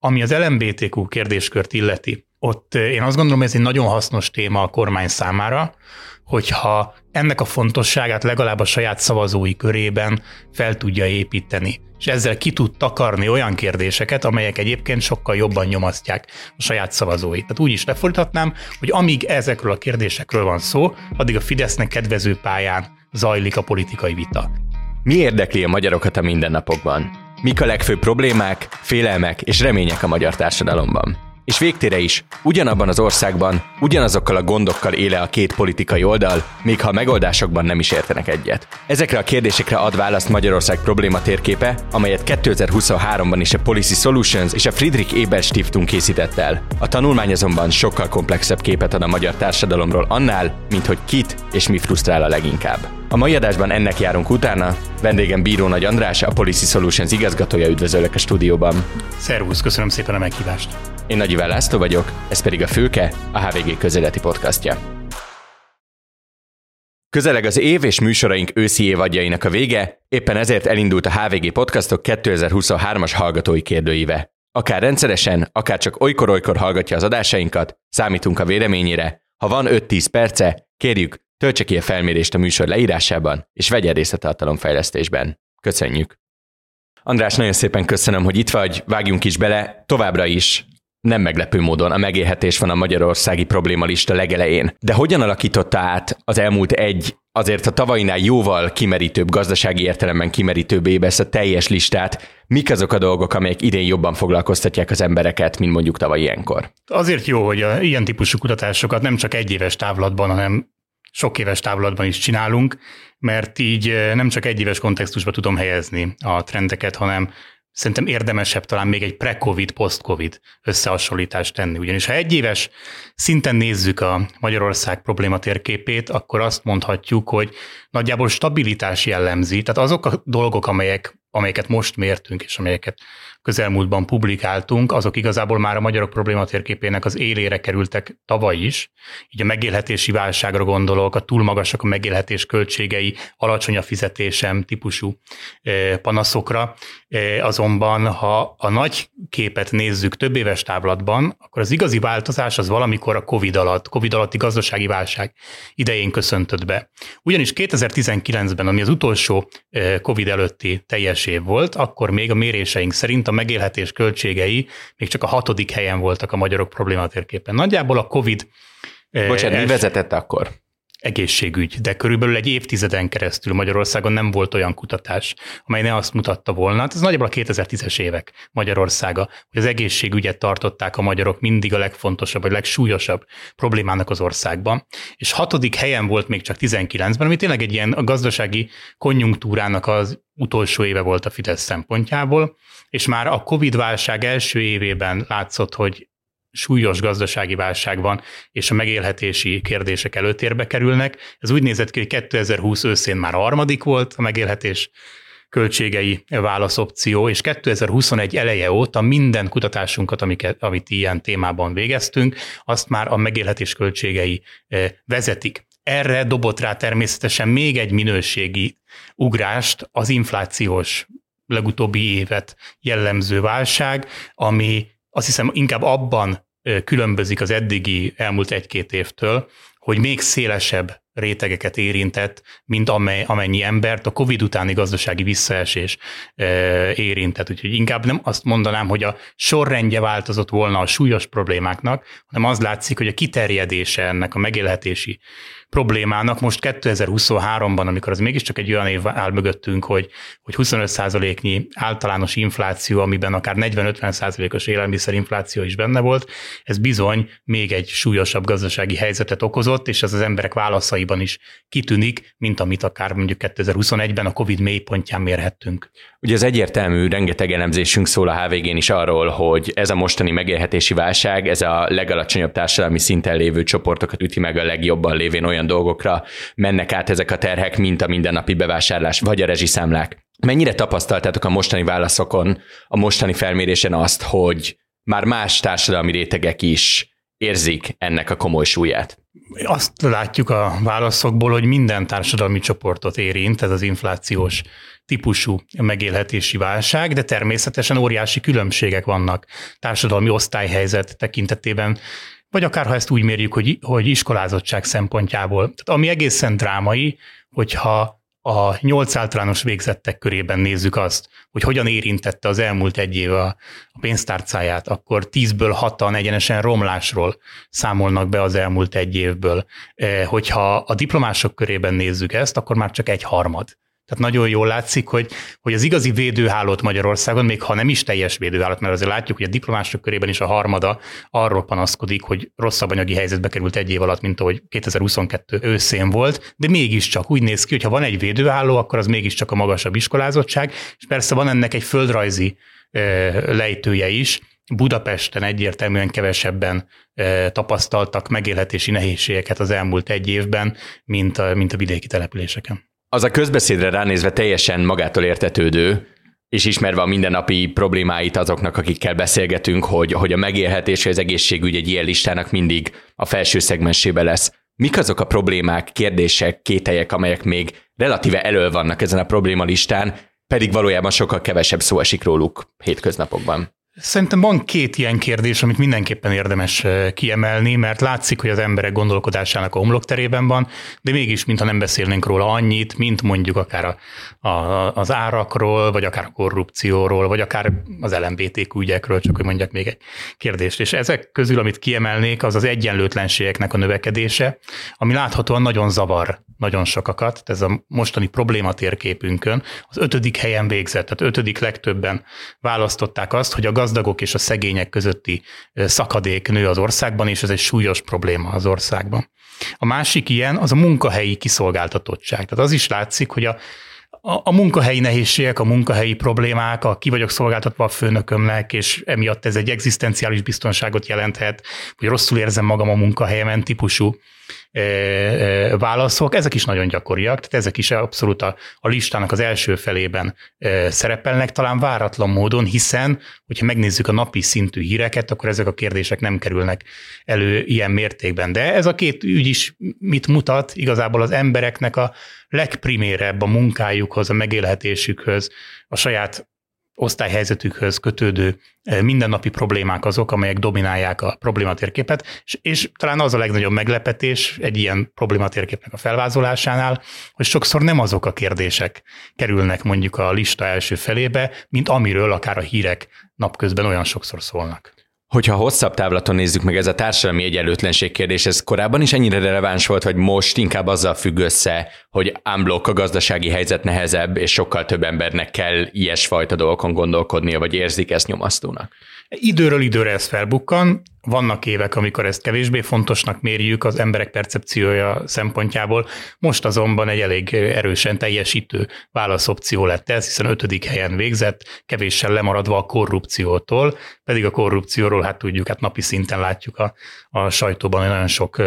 Ami az LMBTQ kérdéskört illeti, ott én azt gondolom, ez egy nagyon hasznos téma a kormány számára, hogyha ennek a fontosságát legalább a saját szavazói körében fel tudja építeni, és ezzel ki tud takarni olyan kérdéseket, amelyek egyébként sokkal jobban nyomasztják a saját szavazóit. Tehát úgy is lefordíthatnám, hogy amíg ezekről a kérdésekről van szó, addig a Fidesznek kedvező pályán zajlik a politikai vita. Mi érdekli a magyarokat a mindennapokban? Mik a legfőbb problémák, félelmek és remények a magyar társadalomban? És végtére is, ugyanabban az országban, ugyanazokkal a gondokkal éle a két politikai oldal, még ha a megoldásokban nem is értenek egyet. Ezekre a kérdésekre ad választ Magyarország probléma térképe, amelyet 2023-ban is a Policy Solutions és a Friedrich Ebert Stiftung készített el. A tanulmány azonban sokkal komplexebb képet ad a magyar társadalomról annál, mint hogy kit és mi frusztrál a leginkább. A mai adásban ennek járunk utána. Vendégem Bíró Nagy András, a Policy Solutions igazgatója, üdvözöllek a stúdióban. Szervusz, köszönöm szépen a meghívást. Én Nagy Iván László vagyok, ez pedig a Főke, a HVG közéleti podcastja. Közeleg az év és műsoraink őszi évadjainak a vége, éppen ezért elindult a HVG Podcastok 2023-as hallgatói kérdőíve. Akár rendszeresen, akár csak olykor-olykor hallgatja az adásainkat, számítunk a véleményére. Ha van 5-10 perce, kérjük, töltse ki a felmérést a műsor leírásában, és vegyen részt a tartalomfejlesztésben. Köszönjük! András, nagyon szépen köszönöm, hogy itt vagy, vágjunk is bele. Továbbra is nem meglepő módon a megélhetés van a magyarországi problémalista legelején. De hogyan alakította át az elmúlt egy, azért a tavainál jóval kimerítőbb, gazdasági értelemben kimerítőbb éve ezt a teljes listát? Mik azok a dolgok, amelyek idén jobban foglalkoztatják az embereket, mint mondjuk tavaly ilyenkor? Azért jó, hogy a ilyen típusú kutatásokat nem csak egy éves távlatban, hanem sok éves távlatban is csinálunk, mert így nem csak egy éves kontextusba tudom helyezni a trendeket, hanem szerintem érdemesebb talán még egy pre-covid, post-covid összehasonlítást tenni. Ugyanis ha egy éves szinten nézzük a Magyarország probléma térképét, akkor azt mondhatjuk, hogy nagyjából stabilitás jellemzi, tehát azok a dolgok, amelyek, amelyeket most mértünk, és amelyeket közelmúltban publikáltunk, azok igazából már a magyarok probléma térképének az élére kerültek tavaly is. Így a megélhetési válságra gondolok, a túl magasak a megélhetés költségei, alacsony a fizetésem típusú eh, panaszokra. Eh, azonban, ha a nagy képet nézzük több éves távlatban, akkor az igazi változás az valamikor a COVID alatt, COVID alatti gazdasági válság idején köszöntött be. Ugyanis 2019-ben, ami az utolsó eh, COVID előtti teljes év volt, akkor még a méréseink szerint a megélhetés költségei még csak a hatodik helyen voltak a magyarok problématérképen. Nagyjából a COVID... Bocsánat, mi vezetett akkor? Egészségügy, de körülbelül egy évtizeden keresztül Magyarországon nem volt olyan kutatás, amely ne azt mutatta volna. Hát ez nagyjából a 2010-es évek Magyarországa, hogy az egészségügyet tartották a magyarok mindig a legfontosabb, vagy legsúlyosabb problémának az országban. És hatodik helyen volt még csak 19-ben, ami tényleg egy ilyen a gazdasági konjunktúrának az utolsó éve volt a Fidesz szempontjából, és már a Covid-válság első évében látszott, hogy súlyos gazdasági válság van, és a megélhetési kérdések előtérbe kerülnek. Ez úgy nézett ki, hogy 2020 őszén már a harmadik volt a megélhetés költségei válaszopció, és 2021 eleje óta minden kutatásunkat, amiket, amit ilyen témában végeztünk, azt már a megélhetés költségei eh, vezetik. Erre dobott rá természetesen még egy minőségi ugrást az inflációs legutóbbi évet jellemző válság, ami azt hiszem inkább abban különbözik az eddigi elmúlt egy-két évtől, hogy még szélesebb rétegeket érintett, mint amely, amennyi embert a COVID utáni gazdasági visszaesés érintett. Úgyhogy inkább nem azt mondanám, hogy a sorrendje változott volna a súlyos problémáknak, hanem az látszik, hogy a kiterjedése ennek a megélhetési problémának most 2023-ban, amikor az mégiscsak egy olyan év áll mögöttünk, hogy, hogy 25%-nyi általános infláció, amiben akár 40-50%-os élelmiszerinfláció is benne volt, ez bizony még egy súlyosabb gazdasági helyzetet okozott, és ez az emberek válaszaiban is kitűnik, mint amit akár mondjuk 2021-ben a COVID mélypontján mérhettünk. Ugye az egyértelmű, rengeteg elemzésünk szól a HVG-n is arról, hogy ez a mostani megélhetési válság, ez a legalacsonyabb társadalmi szinten lévő csoportokat üti meg a legjobban lévén olyan dolgokra mennek át ezek a terhek, mint a mindennapi bevásárlás vagy a rezsiszámlák. Mennyire tapasztaltátok a mostani válaszokon, a mostani felmérésen azt, hogy már más társadalmi rétegek is érzik ennek a komoly súlyát? Azt látjuk a válaszokból, hogy minden társadalmi csoportot érint ez az inflációs típusú megélhetési válság, de természetesen óriási különbségek vannak társadalmi osztályhelyzet tekintetében, vagy akár ha ezt úgy mérjük, hogy, hogy iskolázottság szempontjából. Tehát ami egészen drámai, hogyha a nyolc általános végzettek körében nézzük azt, hogy hogyan érintette az elmúlt egy év a, a pénztárcáját, akkor tízből hatan egyenesen romlásról számolnak be az elmúlt egy évből. E, hogyha a diplomások körében nézzük ezt, akkor már csak egy harmad. Tehát nagyon jól látszik, hogy, hogy az igazi védőhálót Magyarországon, még ha nem is teljes védőhálót, mert azért látjuk, hogy a diplomások körében is a harmada arról panaszkodik, hogy rosszabb anyagi helyzetbe került egy év alatt, mint ahogy 2022 őszén volt, de mégiscsak úgy néz ki, hogy ha van egy védőháló, akkor az mégiscsak a magasabb iskolázottság, és persze van ennek egy földrajzi lejtője is, Budapesten egyértelműen kevesebben tapasztaltak megélhetési nehézségeket az elmúlt egy évben, mint a, mint a vidéki településeken az a közbeszédre ránézve teljesen magától értetődő, és ismerve a mindennapi problémáit azoknak, akikkel beszélgetünk, hogy, hogy a megélhetés és az egészségügy egy ilyen listának mindig a felső szegmensébe lesz. Mik azok a problémák, kérdések, kételyek, amelyek még relatíve elő vannak ezen a probléma listán, pedig valójában sokkal kevesebb szó esik róluk hétköznapokban? Szerintem van két ilyen kérdés, amit mindenképpen érdemes kiemelni, mert látszik, hogy az emberek gondolkodásának a homlokterében van, de mégis, mintha nem beszélnénk róla annyit, mint mondjuk akár a, a, az árakról, vagy akár a korrupcióról, vagy akár az LMBTQ ügyekről, csak hogy mondjak még egy kérdést. És ezek közül, amit kiemelnék, az az egyenlőtlenségeknek a növekedése, ami láthatóan nagyon zavar nagyon sokakat. Ez a mostani probléma térképünkön az ötödik helyen végzett, tehát ötödik legtöbben választották azt, hogy a gazdagok és a szegények közötti szakadék nő az országban, és ez egy súlyos probléma az országban. A másik ilyen az a munkahelyi kiszolgáltatottság. Tehát az is látszik, hogy a, a, a munkahelyi nehézségek, a munkahelyi problémák, a ki vagyok szolgáltatva a főnökömnek, és emiatt ez egy egzisztenciális biztonságot jelenthet, hogy rosszul érzem magam a munkahelyemen típusú válaszok, ezek is nagyon gyakoriak, tehát ezek is abszolút a, a listának az első felében szerepelnek, talán váratlan módon, hiszen, hogyha megnézzük a napi szintű híreket, akkor ezek a kérdések nem kerülnek elő ilyen mértékben. De ez a két ügy is mit mutat? Igazából az embereknek a legprimérebb a munkájukhoz, a megélhetésükhöz, a saját osztályhelyzetükhöz kötődő mindennapi problémák azok, amelyek dominálják a problématérképet, és, és talán az a legnagyobb meglepetés egy ilyen problématérképnek a felvázolásánál, hogy sokszor nem azok a kérdések kerülnek mondjuk a lista első felébe, mint amiről akár a hírek napközben olyan sokszor szólnak. Hogyha hosszabb távlaton nézzük meg ez a társadalmi egyenlőtlenség kérdés, ez korábban is ennyire releváns volt, vagy most inkább azzal függ össze, hogy unblock a gazdasági helyzet nehezebb, és sokkal több embernek kell ilyesfajta dolgokon gondolkodnia, vagy érzik ezt nyomasztónak? Időről időre ez felbukkan, vannak évek, amikor ezt kevésbé fontosnak mérjük az emberek percepciója szempontjából, most azonban egy elég erősen teljesítő válaszopció lett ez, hiszen ötödik helyen végzett, kevéssel lemaradva a korrupciótól, pedig a korrupcióról hát tudjuk, hát napi szinten látjuk a, a sajtóban, hogy nagyon sok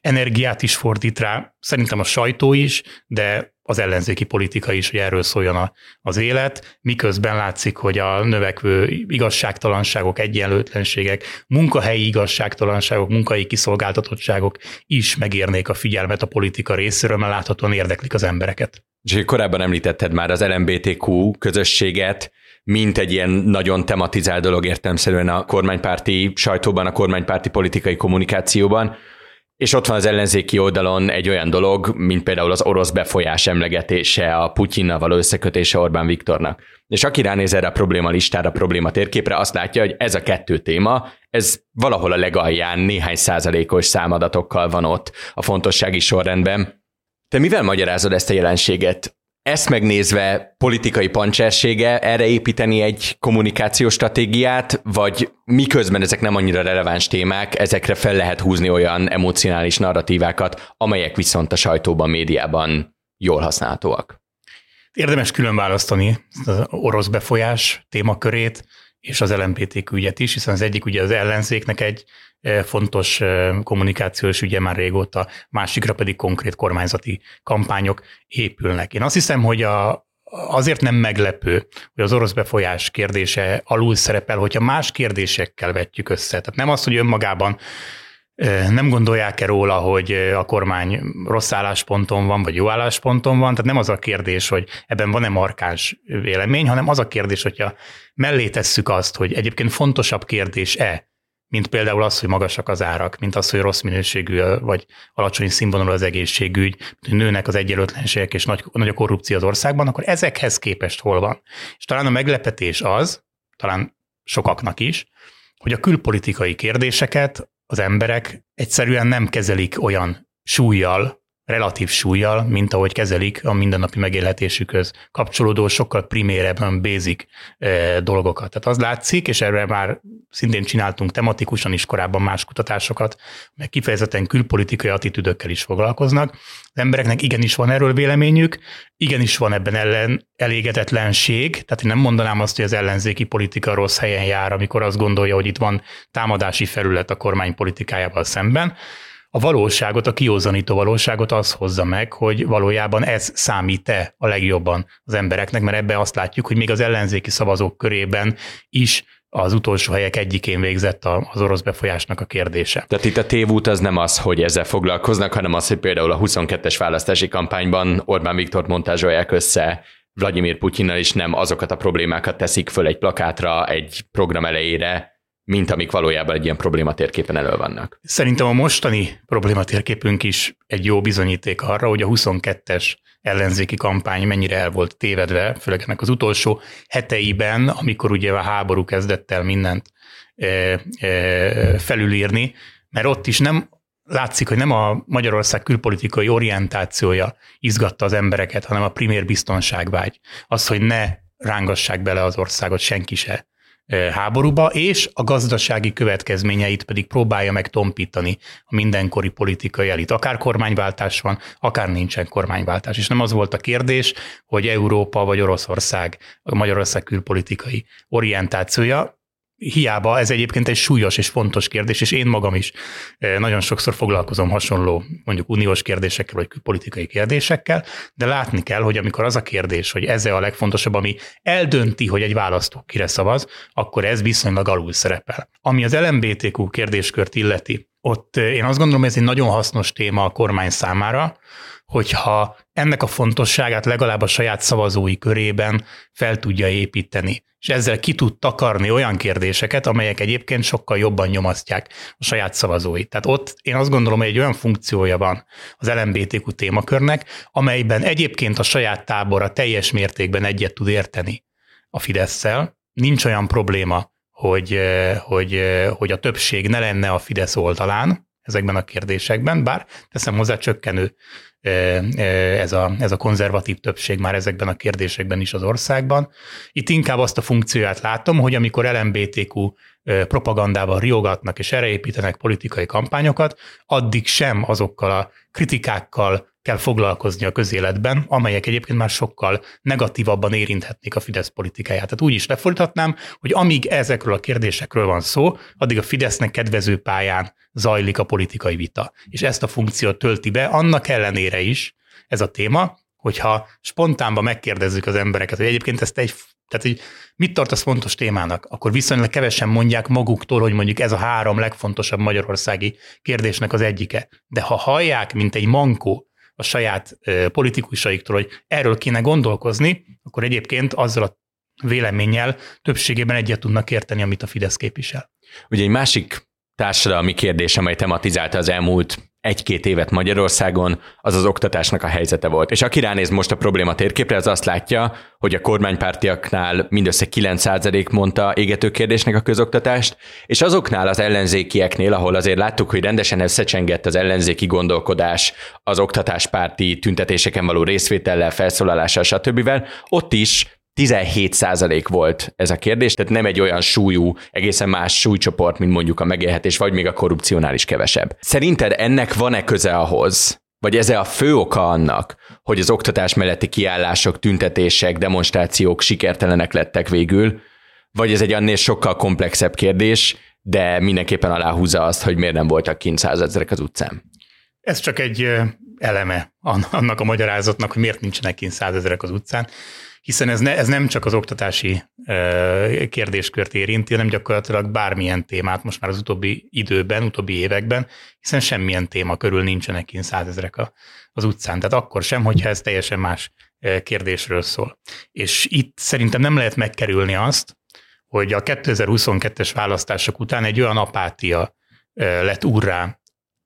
energiát is fordít rá, szerintem a sajtó is, de az ellenzéki politika is, hogy erről szóljon a, az élet, miközben látszik, hogy a növekvő igazságtalanságok, egyenlőtlenségek, munkahelyi igazságtalanságok, munkai kiszolgáltatottságok is megérnék a figyelmet a politika részéről, mert láthatóan érdeklik az embereket. És korábban említetted már az LMBTQ közösséget, mint egy ilyen nagyon tematizált dolog értelmszerűen a kormánypárti sajtóban, a kormánypárti politikai kommunikációban. És ott van az ellenzéki oldalon egy olyan dolog, mint például az orosz befolyás emlegetése, a Putyinnal való összekötése Orbán Viktornak. És aki ránéz erre a probléma listára, a probléma térképre, azt látja, hogy ez a kettő téma, ez valahol a legalján néhány százalékos számadatokkal van ott a fontossági sorrendben. Te mivel magyarázod ezt a jelenséget? Ezt megnézve politikai pancsersége erre építeni egy kommunikációs stratégiát, vagy miközben ezek nem annyira releváns témák, ezekre fel lehet húzni olyan emocionális narratívákat, amelyek viszont a sajtóban, médiában jól használhatóak? Érdemes külön választani az orosz befolyás témakörét és az LMPTQ ügyet is, hiszen az egyik ugye az ellenzéknek egy fontos kommunikációs ügye már régóta, másikra pedig konkrét kormányzati kampányok épülnek. Én azt hiszem, hogy a, azért nem meglepő, hogy az orosz befolyás kérdése alul szerepel, hogyha más kérdésekkel vetjük össze. Tehát nem az, hogy önmagában nem gondolják-e róla, hogy a kormány rossz állásponton van, vagy jó állásponton van. Tehát nem az a kérdés, hogy ebben van-e markáns vélemény, hanem az a kérdés, hogyha mellé tesszük azt, hogy egyébként fontosabb kérdés-e, mint például az, hogy magasak az árak, mint az, hogy rossz minőségű vagy alacsony színvonalú az egészségügy, hogy nőnek az egyenlőtlenségek és nagy, nagy a korrupció az országban, akkor ezekhez képest hol van? És talán a meglepetés az, talán sokaknak is, hogy a külpolitikai kérdéseket az emberek egyszerűen nem kezelik olyan súlyjal, relatív súlyjal, mint ahogy kezelik a mindennapi megélhetésükhöz kapcsolódó, sokkal primérebb, basic e, dolgokat. Tehát az látszik, és erre már szintén csináltunk tematikusan is korábban más kutatásokat, meg kifejezetten külpolitikai attitűdökkel is foglalkoznak. Az embereknek igenis van erről véleményük, igenis van ebben ellen elégedetlenség, tehát én nem mondanám azt, hogy az ellenzéki politika rossz helyen jár, amikor azt gondolja, hogy itt van támadási felület a kormány politikájával szemben, a valóságot, a kiózanító valóságot az hozza meg, hogy valójában ez számít-e a legjobban az embereknek, mert ebbe azt látjuk, hogy még az ellenzéki szavazók körében is az utolsó helyek egyikén végzett az orosz befolyásnak a kérdése. Tehát itt a tévút az nem az, hogy ezzel foglalkoznak, hanem az, hogy például a 22-es választási kampányban Orbán Viktor montázsolják össze Vladimir Putyinnal, is nem azokat a problémákat teszik föl egy plakátra, egy program elejére, mint amik valójában egy ilyen problématérképen elő vannak. Szerintem a mostani problématérképünk is egy jó bizonyíték arra, hogy a 22-es ellenzéki kampány mennyire el volt tévedve, főleg ennek az utolsó heteiben, amikor ugye a háború kezdett el mindent e, e, felülírni, mert ott is nem látszik, hogy nem a Magyarország külpolitikai orientációja izgatta az embereket, hanem a primér biztonságvágy. Az, hogy ne rángassák bele az országot senki se háborúba, és a gazdasági következményeit pedig próbálja meg tompítani a mindenkori politikai elit. Akár kormányváltás van, akár nincsen kormányváltás. És nem az volt a kérdés, hogy Európa vagy Oroszország, Magyarország külpolitikai orientációja, hiába ez egyébként egy súlyos és fontos kérdés, és én magam is nagyon sokszor foglalkozom hasonló mondjuk uniós kérdésekkel, vagy politikai kérdésekkel, de látni kell, hogy amikor az a kérdés, hogy ez a legfontosabb, ami eldönti, hogy egy választó kire szavaz, akkor ez viszonylag alul szerepel. Ami az LMBTQ kérdéskört illeti, ott én azt gondolom, ez egy nagyon hasznos téma a kormány számára, hogyha ennek a fontosságát legalább a saját szavazói körében fel tudja építeni, és ezzel ki tud takarni olyan kérdéseket, amelyek egyébként sokkal jobban nyomasztják a saját szavazóit. Tehát ott én azt gondolom, hogy egy olyan funkciója van az LMBTQ témakörnek, amelyben egyébként a saját tábora teljes mértékben egyet tud érteni a Fidesz-szel. Nincs olyan probléma, hogy, hogy, hogy a többség ne lenne a Fidesz oldalán ezekben a kérdésekben, bár teszem hozzá csökkenő ez a, ez a konzervatív többség már ezekben a kérdésekben is az országban. Itt inkább azt a funkcióját látom, hogy amikor LMBTQ propagandával riogatnak és erre építenek politikai kampányokat, addig sem azokkal a kritikákkal kell foglalkozni a közéletben, amelyek egyébként már sokkal negatívabban érinthetnék a Fidesz politikáját. Tehát úgy is lefordíthatnám, hogy amíg ezekről a kérdésekről van szó, addig a Fidesznek kedvező pályán zajlik a politikai vita. És ezt a funkciót tölti be, annak ellenére is ez a téma, hogyha spontánban megkérdezzük az embereket, hogy egyébként ezt egy tehát, hogy mit tartasz fontos témának, akkor viszonylag kevesen mondják maguktól, hogy mondjuk ez a három legfontosabb magyarországi kérdésnek az egyike. De ha hallják, mint egy mankó a saját politikusaiktól, hogy erről kéne gondolkozni, akkor egyébként azzal a véleménnyel többségében egyet tudnak érteni, amit a Fidesz képvisel. Ugye egy másik társadalmi kérdés, amely tematizálta az elmúlt egy-két évet Magyarországon, az az oktatásnak a helyzete volt. És aki ránéz most a probléma térképre, az azt látja, hogy a kormánypártiaknál mindössze 9% mondta égető kérdésnek a közoktatást, és azoknál az ellenzékieknél, ahol azért láttuk, hogy rendesen összecsengett az ellenzéki gondolkodás az oktatáspárti tüntetéseken való részvétellel, felszólalással, stb. ott is 17 százalék volt ez a kérdés, tehát nem egy olyan súlyú, egészen más súlycsoport, mint mondjuk a megélhetés, vagy még a korrupciónál is kevesebb. Szerinted ennek van-e köze ahhoz, vagy ez a fő oka annak, hogy az oktatás melletti kiállások, tüntetések, demonstrációk sikertelenek lettek végül, vagy ez egy annél sokkal komplexebb kérdés, de mindenképpen aláhúzza azt, hogy miért nem voltak kint százezrek az utcán. Ez csak egy eleme annak a magyarázatnak, hogy miért nincsenek kint százezrek az utcán. Hiszen ez, ne, ez nem csak az oktatási kérdéskört érinti, hanem gyakorlatilag bármilyen témát most már az utóbbi időben, utóbbi években, hiszen semmilyen téma körül nincsenek kint százezrek a, az utcán. Tehát akkor sem, hogyha ez teljesen más kérdésről szól. És itt szerintem nem lehet megkerülni azt, hogy a 2022-es választások után egy olyan apátia lett úrrá,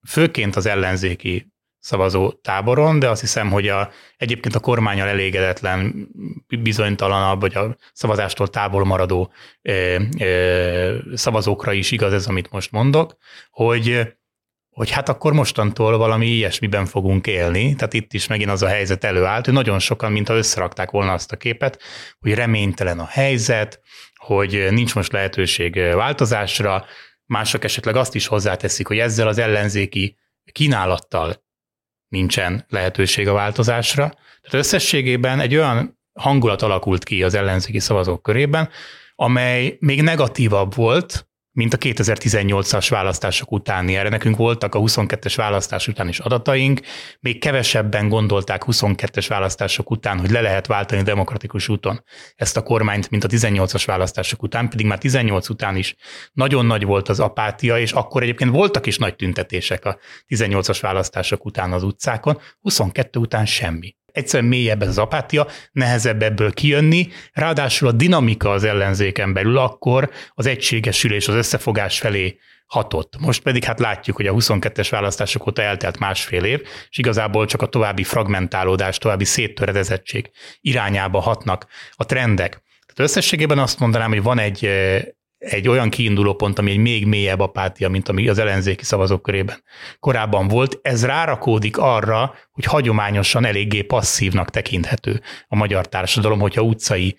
főként az ellenzéki szavazó táboron, de azt hiszem, hogy a, egyébként a kormányal elégedetlen, bizonytalanabb, vagy a szavazástól távol maradó ö, ö, szavazókra is igaz ez, amit most mondok, hogy hogy hát akkor mostantól valami ilyesmiben fogunk élni. Tehát itt is megint az a helyzet előállt, hogy nagyon sokan, mintha összerakták volna azt a képet, hogy reménytelen a helyzet, hogy nincs most lehetőség változásra, mások esetleg azt is hozzáteszik, hogy ezzel az ellenzéki kínálattal nincsen lehetőség a változásra. Tehát összességében egy olyan hangulat alakult ki az ellenzéki szavazók körében, amely még negatívabb volt, mint a 2018-as választások utáni. Erre nekünk voltak a 22-es választás után is adataink, még kevesebben gondolták 22-es választások után, hogy le lehet váltani demokratikus úton ezt a kormányt, mint a 18-as választások után, pedig már 18 után is nagyon nagy volt az apátia, és akkor egyébként voltak is nagy tüntetések a 18-as választások után az utcákon, 22 után semmi egyszerűen mélyebb ez az apátia, nehezebb ebből kijönni, ráadásul a dinamika az ellenzéken belül akkor az egységesülés, az összefogás felé hatott. Most pedig hát látjuk, hogy a 22-es választások óta eltelt másfél év, és igazából csak a további fragmentálódás, további széttöredezettség irányába hatnak a trendek. Tehát összességében azt mondanám, hogy van egy, egy olyan kiinduló pont, ami egy még mélyebb apátia, mint ami az ellenzéki szavazók körében korábban volt. Ez rárakódik arra, hogy hagyományosan eléggé passzívnak tekinthető a magyar társadalom, hogyha utcai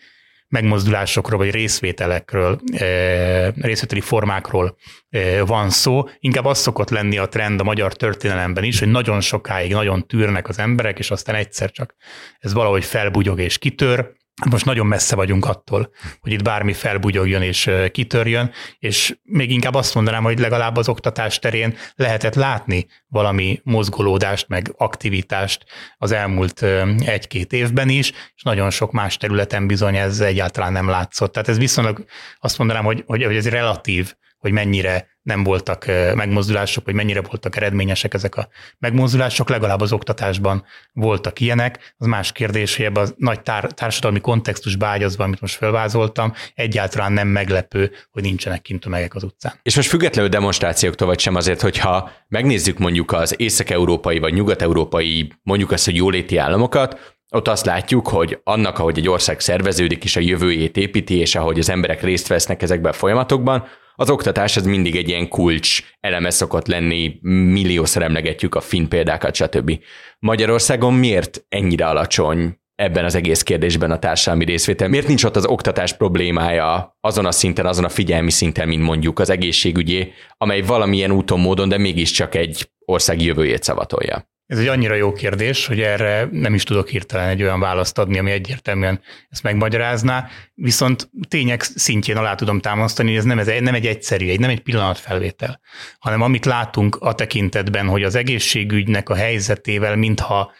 megmozdulásokról vagy részvételekről, eh, részvételi formákról eh, van szó. Inkább az szokott lenni a trend a magyar történelemben is, hogy nagyon sokáig nagyon tűrnek az emberek, és aztán egyszer csak ez valahogy felbugyog és kitör, most nagyon messze vagyunk attól, hogy itt bármi felbugyogjon és kitörjön, és még inkább azt mondanám, hogy legalább az oktatás terén lehetett látni valami mozgolódást, meg aktivitást az elmúlt egy-két évben is, és nagyon sok más területen bizony ez egyáltalán nem látszott. Tehát ez viszonylag azt mondanám, hogy, hogy ez relatív hogy mennyire nem voltak megmozdulások, vagy mennyire voltak eredményesek ezek a megmozdulások, legalább az oktatásban voltak ilyenek. Az más kérdés, hogy ebben a nagy tár- társadalmi kontextus ágyazva, amit most felvázoltam, egyáltalán nem meglepő, hogy nincsenek kint tömegek az utcán. És most függetlenül demonstrációktól vagy sem azért, hogyha megnézzük mondjuk az észak-európai vagy nyugat-európai, mondjuk azt, hogy jóléti államokat, ott azt látjuk, hogy annak, ahogy egy ország szerveződik és a jövőjét építi, és ahogy az emberek részt vesznek ezekben a folyamatokban, az oktatás az mindig egy ilyen kulcs eleme szokott lenni, milliószor emlegetjük a finn példákat, stb. Magyarországon miért ennyire alacsony ebben az egész kérdésben a társadalmi részvétel? Miért nincs ott az oktatás problémája azon a szinten, azon a figyelmi szinten, mint mondjuk az egészségügyé, amely valamilyen úton, módon, de mégiscsak egy ország jövőjét szavatolja? Ez egy annyira jó kérdés, hogy erre nem is tudok hirtelen egy olyan választ adni, ami egyértelműen ezt megmagyarázná, viszont tények szintjén alá tudom támasztani, hogy ez nem, ez nem egy egyszerű, egy, nem egy pillanatfelvétel, hanem amit látunk a tekintetben, hogy az egészségügynek a helyzetével, mintha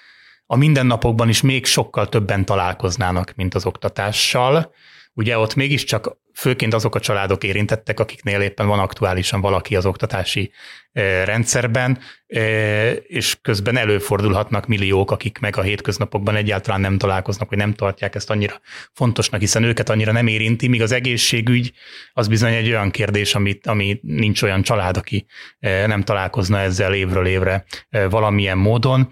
a mindennapokban is még sokkal többen találkoznának, mint az oktatással. Ugye ott mégiscsak főként azok a családok érintettek, akiknél éppen van aktuálisan valaki az oktatási rendszerben, és közben előfordulhatnak milliók, akik meg a hétköznapokban egyáltalán nem találkoznak, vagy nem tartják ezt annyira fontosnak, hiszen őket annyira nem érinti, míg az egészségügy az bizony egy olyan kérdés, ami, ami nincs olyan család, aki nem találkozna ezzel évről évre valamilyen módon,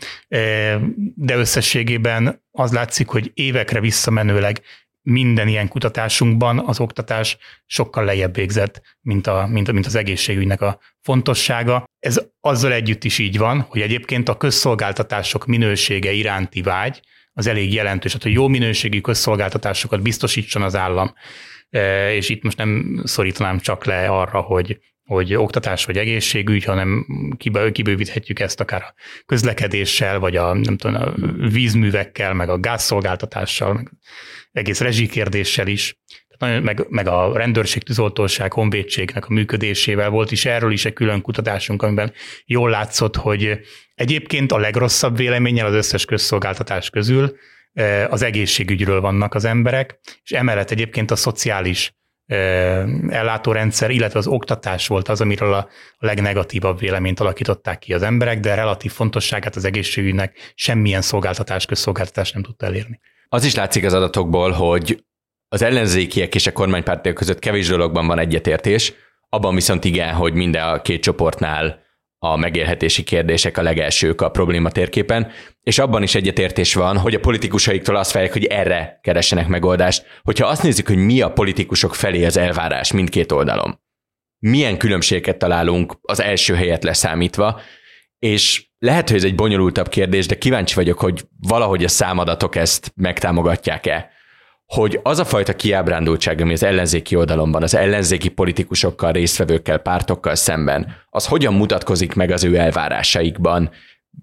de összességében az látszik, hogy évekre visszamenőleg minden ilyen kutatásunkban az oktatás sokkal lejjebb végzett, mint, a, mint, mint az egészségügynek a fontossága. Ez azzal együtt is így van, hogy egyébként a közszolgáltatások minősége iránti vágy az elég jelentős, hát, hogy jó minőségű közszolgáltatásokat biztosítson az állam. E, és itt most nem szorítanám csak le arra, hogy hogy oktatás vagy egészségügy, hanem kibővíthetjük ezt akár a közlekedéssel, vagy a, nem tudom, a vízművekkel, meg a gázszolgáltatással, meg egész rezsikérdéssel is, meg, meg a rendőrség, tűzoltóság, honvédségnek a működésével volt is. Erről is egy külön kutatásunk, amiben jól látszott, hogy egyébként a legrosszabb véleménnyel az összes közszolgáltatás közül az egészségügyről vannak az emberek, és emellett egyébként a szociális ellátórendszer, illetve az oktatás volt az, amiről a legnegatívabb véleményt alakították ki az emberek, de relatív fontosságát az egészségügynek semmilyen szolgáltatás, közszolgáltatás nem tudta elérni. Az is látszik az adatokból, hogy az ellenzékiek és a kormánypártiak között kevés dologban van egyetértés, abban viszont igen, hogy minden a két csoportnál a megélhetési kérdések a legelsők a probléma térképen, és abban is egyetértés van, hogy a politikusaiktól azt várják, hogy erre keressenek megoldást. Hogyha azt nézzük, hogy mi a politikusok felé az elvárás mindkét oldalon, milyen különbségeket találunk az első helyet leszámítva, és lehet, hogy ez egy bonyolultabb kérdés, de kíváncsi vagyok, hogy valahogy a számadatok ezt megtámogatják-e hogy az a fajta kiábrándultság, ami az ellenzéki oldalon az ellenzéki politikusokkal, résztvevőkkel, pártokkal szemben, az hogyan mutatkozik meg az ő elvárásaikban,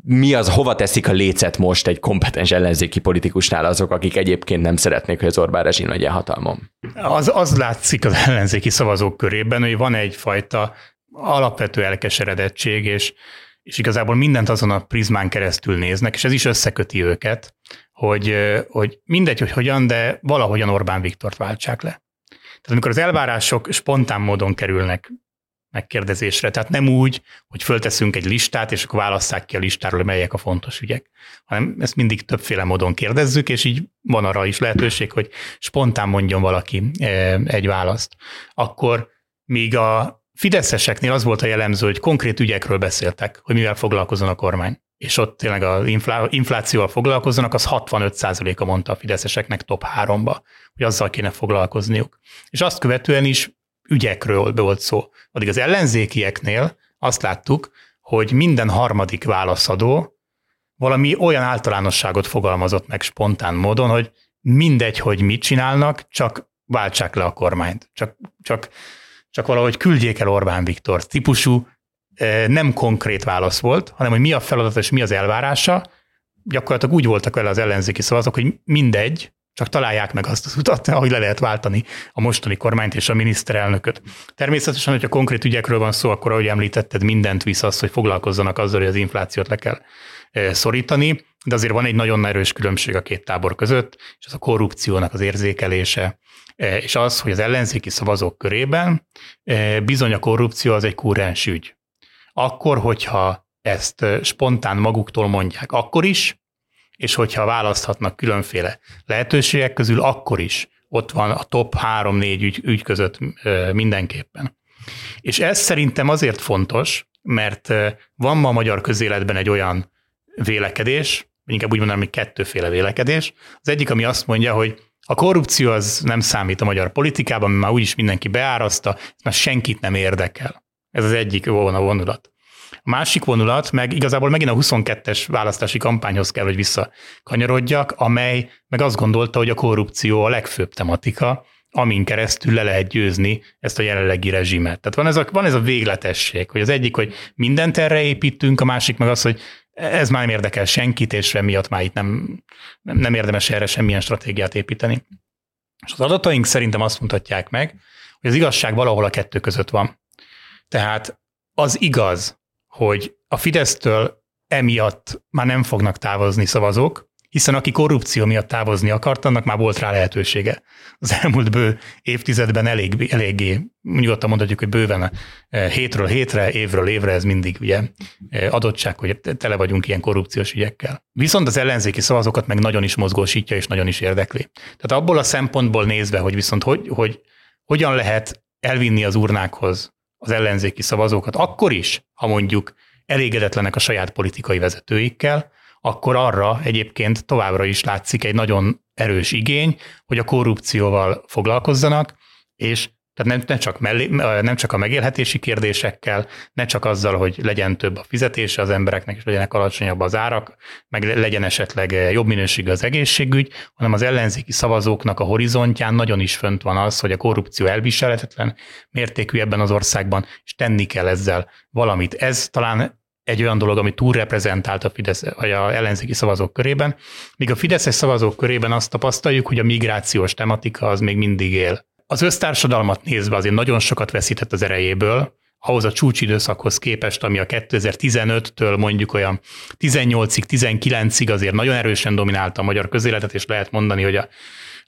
mi az, hova teszik a lécet most egy kompetens ellenzéki politikusnál azok, akik egyébként nem szeretnék, hogy az Orbán rezsim legyen hatalmon? Az, az látszik az ellenzéki szavazók körében, hogy van egyfajta alapvető elkeseredettség, és, és igazából mindent azon a prizmán keresztül néznek, és ez is összeköti őket, hogy, hogy mindegy, hogy hogyan, de valahogyan Orbán Viktort váltsák le. Tehát amikor az elvárások spontán módon kerülnek megkérdezésre, tehát nem úgy, hogy fölteszünk egy listát, és akkor válasszák ki a listáról, melyek a fontos ügyek, hanem ezt mindig többféle módon kérdezzük, és így van arra is lehetőség, hogy spontán mondjon valaki egy választ. Akkor míg a fideszeseknél az volt a jellemző, hogy konkrét ügyekről beszéltek, hogy mivel foglalkozon a kormány és ott tényleg az inflációval foglalkozzanak, az 65%-a mondta a fideszeseknek top 3-ba, hogy azzal kéne foglalkozniuk. És azt követően is ügyekről volt szó. Addig az ellenzékieknél azt láttuk, hogy minden harmadik válaszadó valami olyan általánosságot fogalmazott meg spontán módon, hogy mindegy, hogy mit csinálnak, csak váltsák le a kormányt. Csak, csak, csak valahogy küldjék el Orbán Viktor típusú nem konkrét válasz volt, hanem hogy mi a feladat és mi az elvárása. Gyakorlatilag úgy voltak vele az ellenzéki szavazók, hogy mindegy, csak találják meg azt az utat, ahogy le lehet váltani a mostani kormányt és a miniszterelnököt. Természetesen, hogyha konkrét ügyekről van szó, akkor ahogy említetted, mindent visz az, hogy foglalkozzanak azzal, hogy az inflációt le kell szorítani, de azért van egy nagyon erős különbség a két tábor között, és az a korrupciónak az érzékelése, és az, hogy az ellenzéki szavazók körében bizony a korrupció az egy kúrens ügy akkor, hogyha ezt spontán maguktól mondják, akkor is, és hogyha választhatnak különféle lehetőségek közül, akkor is ott van a top 3-4 ügy, ügy között mindenképpen. És ez szerintem azért fontos, mert van ma a magyar közéletben egy olyan vélekedés, inkább úgy mondanám, hogy kettőféle vélekedés. Az egyik, ami azt mondja, hogy a korrupció az nem számít a magyar politikában, mert már úgyis mindenki beáraszta, már senkit nem érdekel. Ez az egyik vonulat. A másik vonulat, meg igazából megint a 22-es választási kampányhoz kell, hogy visszakanyarodjak, amely meg azt gondolta, hogy a korrupció a legfőbb tematika, amin keresztül le lehet győzni ezt a jelenlegi rezsimet. Tehát van ez a, van ez a végletesség, hogy az egyik, hogy mindent erre építünk, a másik meg az, hogy ez már nem érdekel senkit, és emiatt már itt nem, nem érdemes erre semmilyen stratégiát építeni. És az adataink szerintem azt mutatják meg, hogy az igazság valahol a kettő között van. Tehát az igaz, hogy a Fidesztől emiatt már nem fognak távozni szavazók, hiszen aki korrupció miatt távozni akart, annak már volt rá lehetősége. Az elmúlt bő évtizedben elég, eléggé, nyugodtan mondhatjuk, hogy bőven eh, hétről hétre, évről évre ez mindig ugye eh, adottság, hogy tele vagyunk ilyen korrupciós ügyekkel. Viszont az ellenzéki szavazókat meg nagyon is mozgósítja és nagyon is érdekli. Tehát abból a szempontból nézve, hogy viszont hogy, hogy hogyan lehet elvinni az urnákhoz az ellenzéki szavazókat, akkor is, ha mondjuk elégedetlenek a saját politikai vezetőikkel, akkor arra egyébként továbbra is látszik egy nagyon erős igény, hogy a korrupcióval foglalkozzanak, és tehát nem, ne csak mellé, nem csak a megélhetési kérdésekkel, ne csak azzal, hogy legyen több a fizetése az embereknek, és legyenek alacsonyabb az árak, meg legyen esetleg jobb minőségű az egészségügy, hanem az ellenzéki szavazóknak a horizontján nagyon is fönt van az, hogy a korrupció elviselhetetlen mértékű ebben az országban, és tenni kell ezzel valamit. Ez talán egy olyan dolog, ami túl reprezentált a Fidesz, vagy a ellenzéki szavazók körében, míg a Fideszes szavazók körében azt tapasztaljuk, hogy a migrációs tematika az még mindig él. Az össztársadalmat nézve azért nagyon sokat veszített az erejéből, ahhoz a csúcsidőszakhoz képest, ami a 2015-től mondjuk olyan 18-ig, 19-ig azért nagyon erősen dominálta a magyar közéletet, és lehet mondani, hogy a,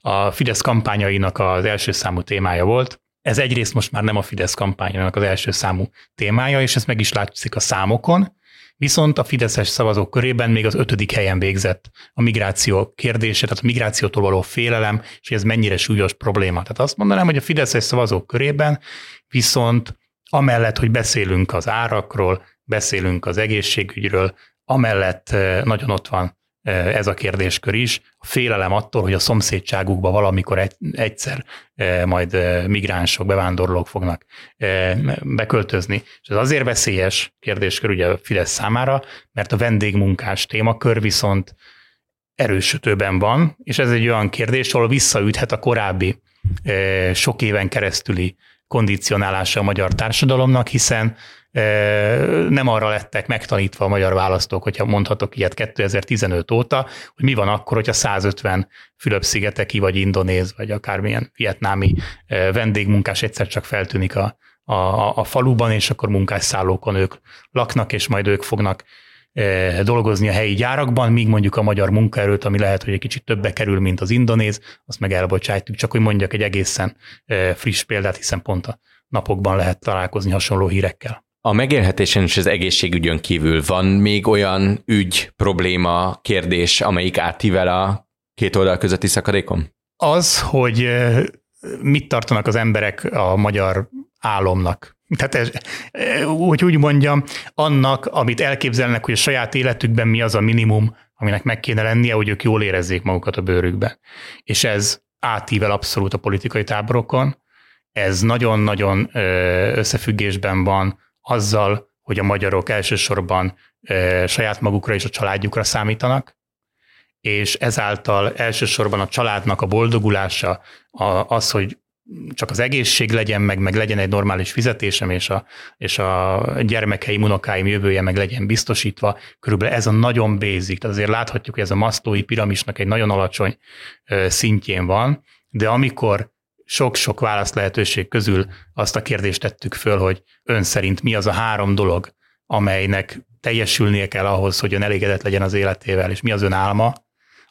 a Fidesz kampányainak az első számú témája volt. Ez egyrészt most már nem a Fidesz kampányainak az első számú témája, és ez meg is látszik a számokon, Viszont a Fideszes szavazók körében még az ötödik helyen végzett a migráció kérdése, tehát a migrációtól való félelem, és ez mennyire súlyos probléma. Tehát azt mondanám, hogy a Fideszes szavazók körében viszont amellett, hogy beszélünk az árakról, beszélünk az egészségügyről, amellett eh, nagyon ott van Eh, ez a kérdéskör is. Félelem attól, hogy a szomszédságukba valamikor egy, egyszer eh, majd eh, migránsok, bevándorlók fognak beköltözni. És ez azért veszélyes kérdéskör ugye a Fidesz számára, mert a vendégmunkás témakör viszont erősödőben van, és ez egy olyan kérdés, ahol visszaüthet a korábbi sok éven keresztüli kondicionálása a magyar társadalomnak, hiszen nem arra lettek megtanítva a magyar választók, hogyha mondhatok ilyet 2015 óta, hogy mi van akkor, hogyha 150 Fülöp-szigeteki, vagy indonéz, vagy akármilyen vietnámi vendégmunkás egyszer csak feltűnik a, a, a faluban, és akkor munkásszállókon ők laknak, és majd ők fognak dolgozni a helyi gyárakban, míg mondjuk a magyar munkaerőt, ami lehet, hogy egy kicsit többe kerül, mint az indonéz, azt meg elbocsátjuk. Csak hogy mondjak egy egészen friss példát, hiszen pont a napokban lehet találkozni hasonló hírekkel. A megélhetésen és az egészségügyön kívül van még olyan ügy, probléma, kérdés, amelyik átível a két oldal közötti szakadékon? Az, hogy mit tartanak az emberek a magyar álomnak. Tehát ez, úgy, úgy mondjam, annak, amit elképzelnek, hogy a saját életükben mi az a minimum, aminek meg kéne lennie, hogy ők jól érezzék magukat a bőrükben. És ez átível abszolút a politikai táborokon, ez nagyon-nagyon összefüggésben van azzal, hogy a magyarok elsősorban saját magukra és a családjukra számítanak, és ezáltal elsősorban a családnak a boldogulása, az, hogy csak az egészség legyen meg, meg legyen egy normális fizetésem, és a, és a gyermekeim, unokáim jövője meg legyen biztosítva. Körülbelül ez a nagyon basic. Azért láthatjuk, hogy ez a masztói piramisnak egy nagyon alacsony szintjén van, de amikor sok-sok válasz lehetőség közül azt a kérdést tettük föl, hogy ön szerint mi az a három dolog, amelynek teljesülnie kell ahhoz, hogy ön elégedett legyen az életével, és mi az ön álma,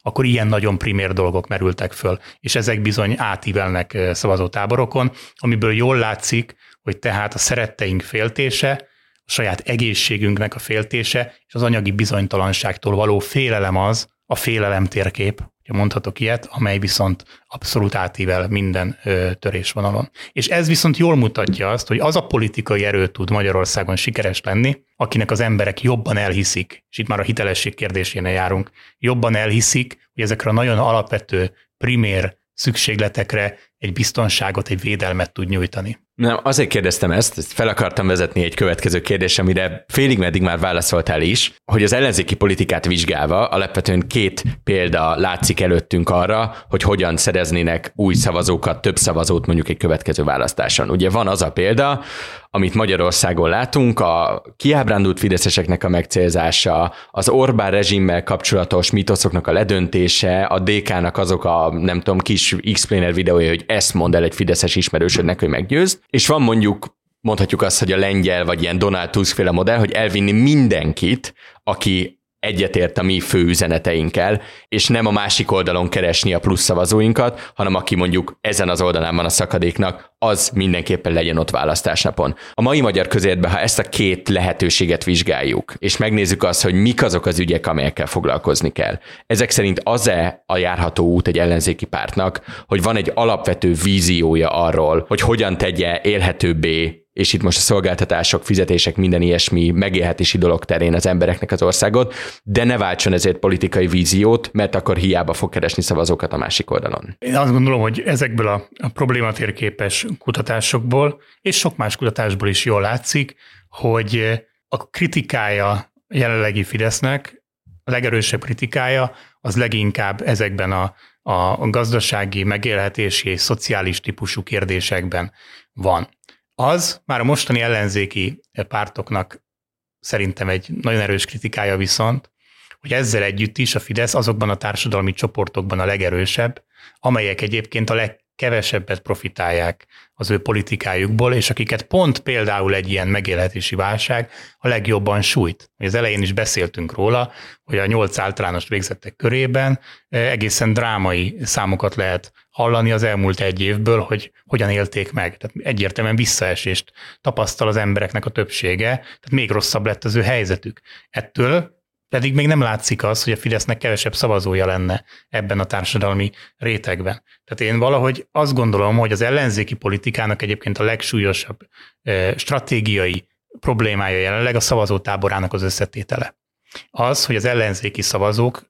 akkor ilyen nagyon primér dolgok merültek föl, és ezek bizony átívelnek szavazótáborokon, amiből jól látszik, hogy tehát a szeretteink féltése, a saját egészségünknek a féltése, és az anyagi bizonytalanságtól való félelem az, a félelem térkép, mondhatok ilyet, amely viszont abszolút átível minden ö, törésvonalon. És ez viszont jól mutatja azt, hogy az a politikai erő tud Magyarországon sikeres lenni, akinek az emberek jobban elhiszik, és itt már a hitelesség kérdésénél járunk, jobban elhiszik, hogy ezekre a nagyon alapvető, primér szükségletekre egy biztonságot, egy védelmet tud nyújtani. Nem, azért kérdeztem ezt, ezt fel akartam vezetni egy következő kérdés, amire félig meddig már válaszoltál is, hogy az ellenzéki politikát vizsgálva alapvetően két példa látszik előttünk arra, hogy hogyan szereznének új szavazókat, több szavazót mondjuk egy következő választáson. Ugye van az a példa, amit Magyarországon látunk, a kiábrándult fideszeseknek a megcélzása, az Orbán rezsimmel kapcsolatos mitoszoknak a ledöntése, a DK-nak azok a, nem tudom, kis explainer videója, hogy ezt mond el egy fideszes ismerősödnek, hogy meggyőz, és van mondjuk mondhatjuk azt, hogy a lengyel vagy ilyen Donald Tusk féle modell, hogy elvinni mindenkit, aki egyetért a mi fő üzeneteinkkel, és nem a másik oldalon keresni a plusz szavazóinkat, hanem aki mondjuk ezen az oldalán van a szakadéknak, az mindenképpen legyen ott választásnapon. A mai magyar közértben, ha ezt a két lehetőséget vizsgáljuk, és megnézzük azt, hogy mik azok az ügyek, amelyekkel foglalkozni kell. Ezek szerint az-e a járható út egy ellenzéki pártnak, hogy van egy alapvető víziója arról, hogy hogyan tegye élhetőbbé és itt most a szolgáltatások, fizetések, minden ilyesmi megélhetési dolog terén az embereknek az országot, de ne váltson ezért politikai víziót, mert akkor hiába fog keresni szavazókat a másik oldalon. Én azt gondolom, hogy ezekből a, a problématérképes kutatásokból, és sok más kutatásból is jól látszik, hogy a kritikája jelenlegi Fidesznek, a legerősebb kritikája az leginkább ezekben a, a gazdasági, megélhetési és szociális típusú kérdésekben van. Az már a mostani ellenzéki pártoknak szerintem egy nagyon erős kritikája viszont, hogy ezzel együtt is a Fidesz azokban a társadalmi csoportokban a legerősebb, amelyek egyébként a leg, kevesebbet profitálják az ő politikájukból, és akiket pont például egy ilyen megélhetési válság a legjobban sújt. Az elején is beszéltünk róla, hogy a nyolc általános végzettek körében eh, egészen drámai számokat lehet hallani az elmúlt egy évből, hogy hogyan élték meg. Tehát egyértelműen visszaesést tapasztal az embereknek a többsége, tehát még rosszabb lett az ő helyzetük. Ettől pedig még nem látszik az, hogy a Fidesznek kevesebb szavazója lenne ebben a társadalmi rétegben. Tehát én valahogy azt gondolom, hogy az ellenzéki politikának egyébként a legsúlyosabb stratégiai problémája jelenleg a szavazótáborának az összetétele. Az, hogy az ellenzéki szavazók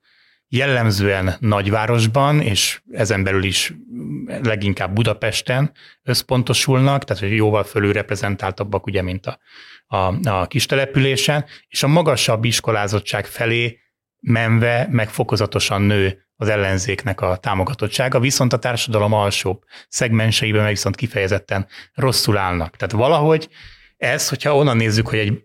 jellemzően nagyvárosban, és ezen belül is leginkább Budapesten összpontosulnak, tehát hogy jóval fölül reprezentáltabbak, ugye, mint a, a, a kis településen, és a magasabb iskolázottság felé menve meg fokozatosan nő az ellenzéknek a támogatottsága, viszont a társadalom alsóbb szegmenseiben meg viszont kifejezetten rosszul állnak. Tehát valahogy ez, hogyha onnan nézzük, hogy egy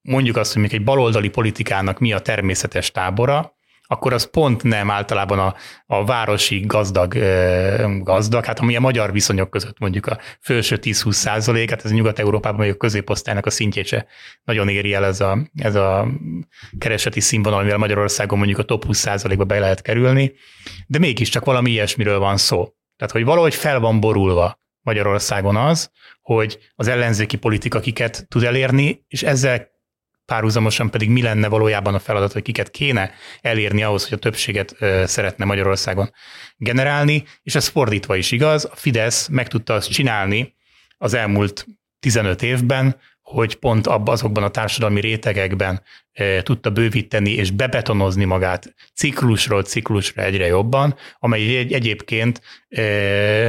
mondjuk azt, hogy egy baloldali politikának mi a természetes tábora, akkor az pont nem általában a, a városi gazdag, gazdag, hát ami a magyar viszonyok között mondjuk a felső 10-20 százalék, hát ez Nyugat-Európában vagy a középosztálynak a szintjét se nagyon éri el ez a, ez a kereseti színvonal, amivel Magyarországon mondjuk a top 20 százalékba be lehet kerülni, de mégiscsak valami ilyesmiről van szó. Tehát, hogy valahogy fel van borulva Magyarországon az, hogy az ellenzéki politika kiket tud elérni, és ezzel párhuzamosan pedig mi lenne valójában a feladat, hogy kiket kéne elérni ahhoz, hogy a többséget szeretne Magyarországon generálni, és ez fordítva is igaz. A Fidesz meg tudta azt csinálni az elmúlt 15 évben, hogy pont abban azokban a társadalmi rétegekben tudta bővíteni és bebetonozni magát ciklusról ciklusra egyre jobban, amely egy, egyébként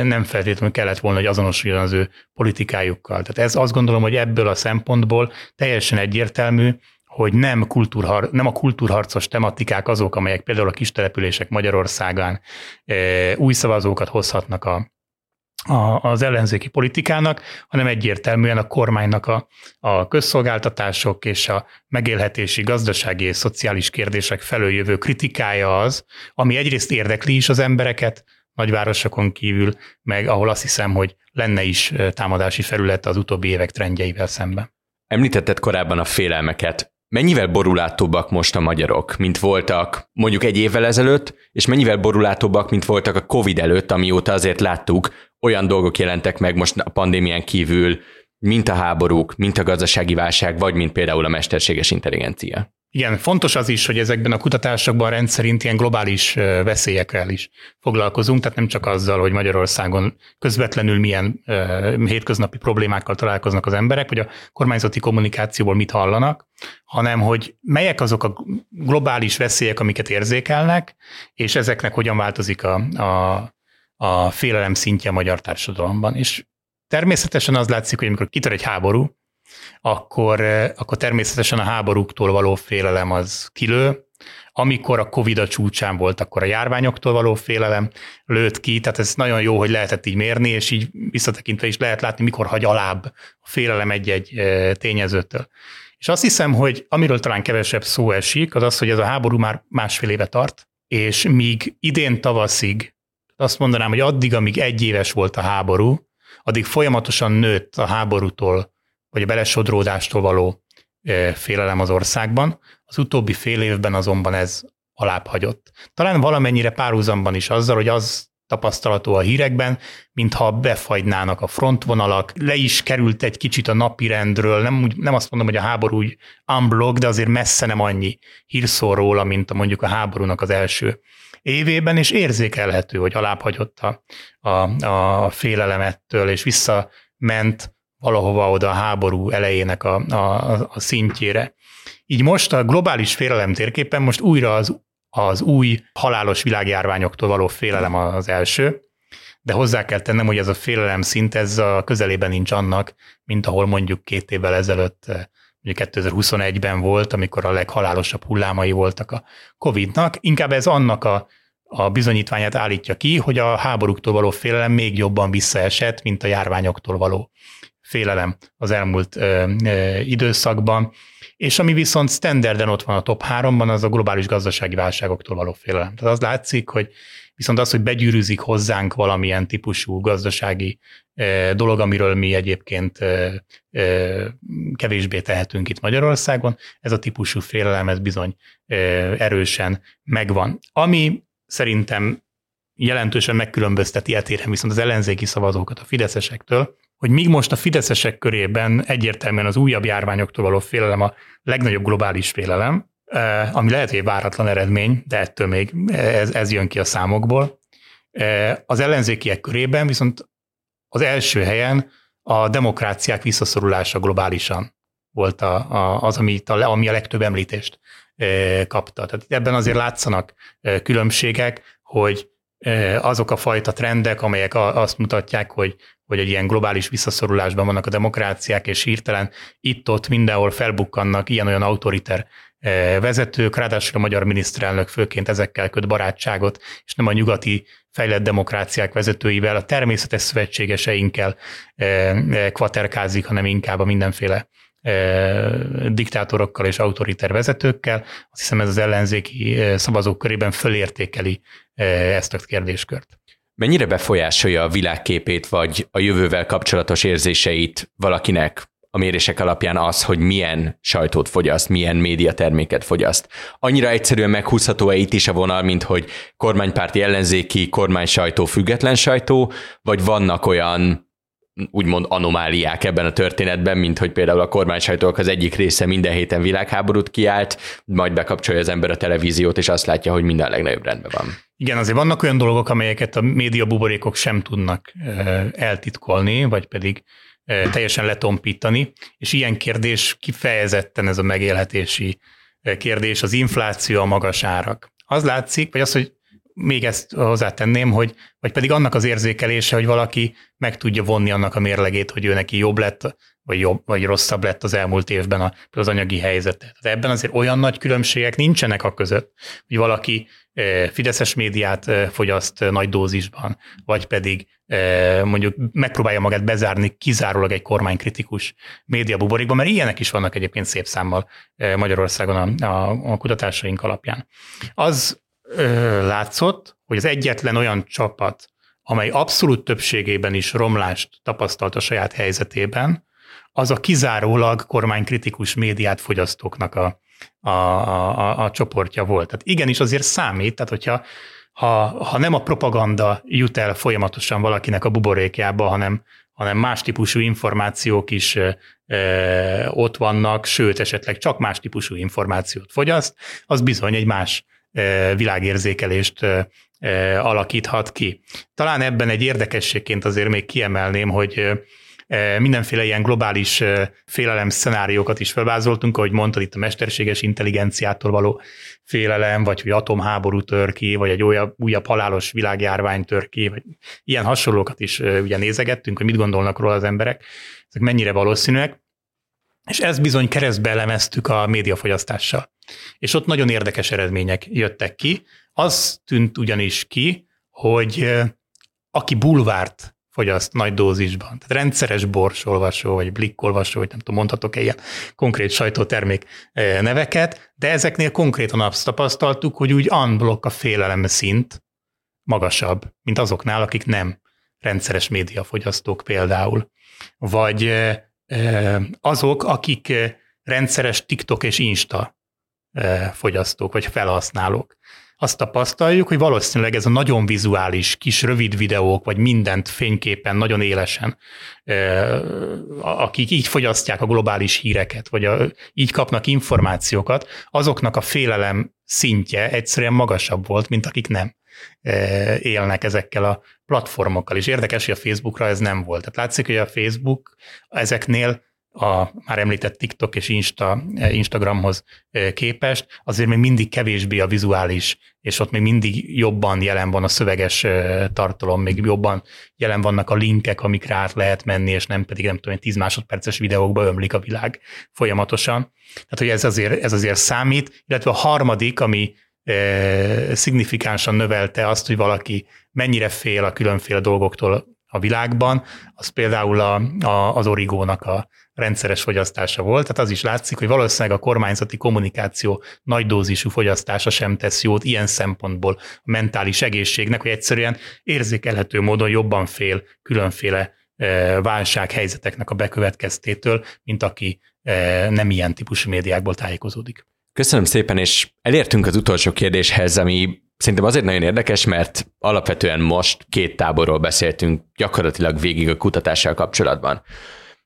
nem feltétlenül kellett volna, hogy azonosuljon az ő politikájukkal. Tehát ez azt gondolom, hogy ebből a szempontból teljesen egyértelmű, hogy nem, kultúrhar, nem a kultúrharcos tematikák azok, amelyek például a kistelepülések Magyarországán új szavazókat hozhatnak a, a, az ellenzéki politikának, hanem egyértelműen a kormánynak a, a közszolgáltatások és a megélhetési, gazdasági és szociális kérdések felől jövő kritikája az, ami egyrészt érdekli is az embereket, nagyvárosokon kívül, meg ahol azt hiszem, hogy lenne is támadási felület az utóbbi évek trendjeivel szemben. Említetted korábban a félelmeket. Mennyivel borulátóbbak most a magyarok, mint voltak mondjuk egy évvel ezelőtt, és mennyivel borulátóbbak, mint voltak a Covid előtt, amióta azért láttuk, olyan dolgok jelentek meg most a pandémián kívül, mint a háborúk, mint a gazdasági válság, vagy mint például a mesterséges intelligencia. Igen, fontos az is, hogy ezekben a kutatásokban rendszerint ilyen globális veszélyekkel is foglalkozunk, tehát nem csak azzal, hogy Magyarországon közvetlenül milyen hétköznapi problémákkal találkoznak az emberek, vagy a kormányzati kommunikációból mit hallanak, hanem hogy melyek azok a globális veszélyek, amiket érzékelnek, és ezeknek hogyan változik a, a a félelem szintje a magyar társadalomban. És természetesen az látszik, hogy amikor kitör egy háború, akkor, akkor természetesen a háborúktól való félelem az kilő, amikor a Covid a csúcsán volt, akkor a járványoktól való félelem lőtt ki, tehát ez nagyon jó, hogy lehetett így mérni, és így visszatekintve is lehet látni, mikor hagy alább a félelem egy-egy tényezőtől. És azt hiszem, hogy amiről talán kevesebb szó esik, az az, hogy ez a háború már másfél éve tart, és míg idén tavaszig azt mondanám, hogy addig, amíg egy éves volt a háború, addig folyamatosan nőtt a háborútól, vagy a belesodródástól való félelem az országban. Az utóbbi fél évben azonban ez alább. Talán valamennyire párhuzamban is azzal, hogy az tapasztalató a hírekben, mintha befagynának a frontvonalak, le is került egy kicsit a napirendről, nem, úgy, nem azt mondom, hogy a háború úgy unblock, de azért messze nem annyi hírszól róla, mint a mondjuk a háborúnak az első évében, és érzékelhető, hogy alábbhagyott a, a, a félelemettől, és visszament valahova oda a háború elejének a, a, a szintjére. Így most a globális félelem térképen most újra az, az új halálos világjárványoktól való félelem az első, de hozzá kell tennem, hogy ez a félelem szint ez a közelében nincs annak, mint ahol mondjuk két évvel ezelőtt mondjuk 2021-ben volt, amikor a leghalálosabb hullámai voltak a COVID-nak, inkább ez annak a, a bizonyítványát állítja ki, hogy a háborúktól való félelem még jobban visszaesett, mint a járványoktól való félelem az elmúlt ö, ö, időszakban. És ami viszont standarden ott van a top 3-ban, az a globális gazdasági válságoktól való félelem. Tehát az látszik, hogy viszont az, hogy begyűrűzik hozzánk valamilyen típusú gazdasági dolog, amiről mi egyébként kevésbé tehetünk itt Magyarországon, ez a típusú félelem, ez bizony erősen megvan. Ami szerintem jelentősen megkülönbözteti etéren viszont az ellenzéki szavazókat a fideszesektől, hogy míg most a fideszesek körében egyértelműen az újabb járványoktól való félelem a legnagyobb globális félelem, ami lehet, hogy váratlan eredmény, de ettől még ez, ez jön ki a számokból. Az ellenzékiek körében viszont az első helyen a demokráciák visszaszorulása globálisan volt a, a, az, ami a, ami a legtöbb említést kapta. Tehát ebben azért látszanak különbségek, hogy azok a fajta trendek, amelyek azt mutatják, hogy, hogy egy ilyen globális visszaszorulásban vannak a demokráciák, és hirtelen itt-ott mindenhol felbukkannak ilyen-olyan autoriter vezetők, ráadásul a magyar miniszterelnök főként ezekkel köt barátságot, és nem a nyugati fejlett demokráciák vezetőivel, a természetes szövetségeseinkkel kvaterkázik, hanem inkább a mindenféle diktátorokkal és autoriter vezetőkkel. Azt hiszem ez az ellenzéki szavazók körében fölértékeli ezt a kérdéskört. Mennyire befolyásolja a világképét, vagy a jövővel kapcsolatos érzéseit valakinek a mérések alapján az, hogy milyen sajtót fogyaszt, milyen médiaterméket fogyaszt. Annyira egyszerűen meghúzható-e itt is a vonal, mint hogy kormánypárti ellenzéki, kormány sajtó, független sajtó, vagy vannak olyan úgymond anomáliák ebben a történetben, mint hogy például a kormánysajtók az egyik része minden héten világháborút kiállt, majd bekapcsolja az ember a televíziót, és azt látja, hogy minden legnagyobb rendben van. Igen, azért vannak olyan dolgok, amelyeket a média buborékok sem tudnak eltitkolni, vagy pedig teljesen letompítani, és ilyen kérdés kifejezetten ez a megélhetési kérdés, az infláció, a magas árak. Az látszik, vagy az, hogy még ezt hozzátenném, hogy vagy pedig annak az érzékelése, hogy valaki meg tudja vonni annak a mérlegét, hogy ő neki jobb lett, vagy, jobb, vagy rosszabb lett az elmúlt évben a, az anyagi helyzet. Tehát ebben azért olyan nagy különbségek nincsenek a között, hogy valaki fideszes médiát fogyaszt nagy dózisban, vagy pedig mondjuk megpróbálja magát bezárni kizárólag egy kormánykritikus médiabuborékban, mert ilyenek is vannak egyébként szép számmal Magyarországon a, a, a kutatásaink alapján. Az látszott, hogy az egyetlen olyan csapat, amely abszolút többségében is romlást tapasztalt a saját helyzetében, az a kizárólag kormánykritikus médiát fogyasztóknak a, a, a, a csoportja volt. Tehát igenis azért számít, tehát hogyha ha, ha nem a propaganda jut el folyamatosan valakinek a buborékjába, hanem, hanem más típusú információk is ö, ott vannak, sőt, esetleg csak más típusú információt fogyaszt, az bizony egy más világérzékelést alakíthat ki. Talán ebben egy érdekességként azért még kiemelném, hogy mindenféle ilyen globális félelem szenáriókat is felvázoltunk, ahogy mondtad itt a mesterséges intelligenciától való félelem, vagy hogy atomháború tör ki, vagy egy újabb, újabb halálos világjárvány tör ki, vagy ilyen hasonlókat is ugye nézegettünk, hogy mit gondolnak róla az emberek, ezek mennyire valószínűek. És ezt bizony keresztbe elemeztük a médiafogyasztással. És ott nagyon érdekes eredmények jöttek ki. Az tűnt ugyanis ki, hogy aki bulvárt fogyaszt nagy dózisban, tehát rendszeres borsolvasó, vagy blikkolvasó, vagy nem tudom, mondhatok-e ilyen konkrét sajtótermék neveket, de ezeknél konkrétan azt tapasztaltuk, hogy úgy unblock a félelem szint magasabb, mint azoknál, akik nem rendszeres médiafogyasztók például. Vagy azok, akik rendszeres TikTok és Insta fogyasztók vagy felhasználók. Azt tapasztaljuk, hogy valószínűleg ez a nagyon vizuális, kis rövid videók, vagy mindent fényképen, nagyon élesen, akik így fogyasztják a globális híreket, vagy a, így kapnak információkat, azoknak a félelem szintje egyszerűen magasabb volt, mint akik nem élnek ezekkel a platformokkal. És érdekes, hogy a Facebookra ez nem volt. Tehát látszik, hogy a Facebook ezeknél a már említett TikTok és Insta, Instagramhoz képest, azért még mindig kevésbé a vizuális, és ott még mindig jobban jelen van a szöveges tartalom, még jobban jelen vannak a linkek, amikre át lehet menni, és nem pedig nem tudom, 10 másodperces videókba ömlik a világ folyamatosan. Tehát, hogy ez azért, ez azért számít, illetve a harmadik, ami szignifikánsan növelte azt, hogy valaki mennyire fél a különféle dolgoktól a világban, az például a, a, az origónak a rendszeres fogyasztása volt. Tehát az is látszik, hogy valószínűleg a kormányzati kommunikáció nagy dózisú fogyasztása sem tesz jót ilyen szempontból a mentális egészségnek, hogy egyszerűen érzékelhető módon jobban fél különféle e, válsághelyzeteknek a bekövetkeztétől, mint aki e, nem ilyen típusú médiákból tájékozódik. Köszönöm szépen, és elértünk az utolsó kérdéshez, ami Szerintem azért nagyon érdekes, mert alapvetően most két táborról beszéltünk gyakorlatilag végig a kutatással kapcsolatban.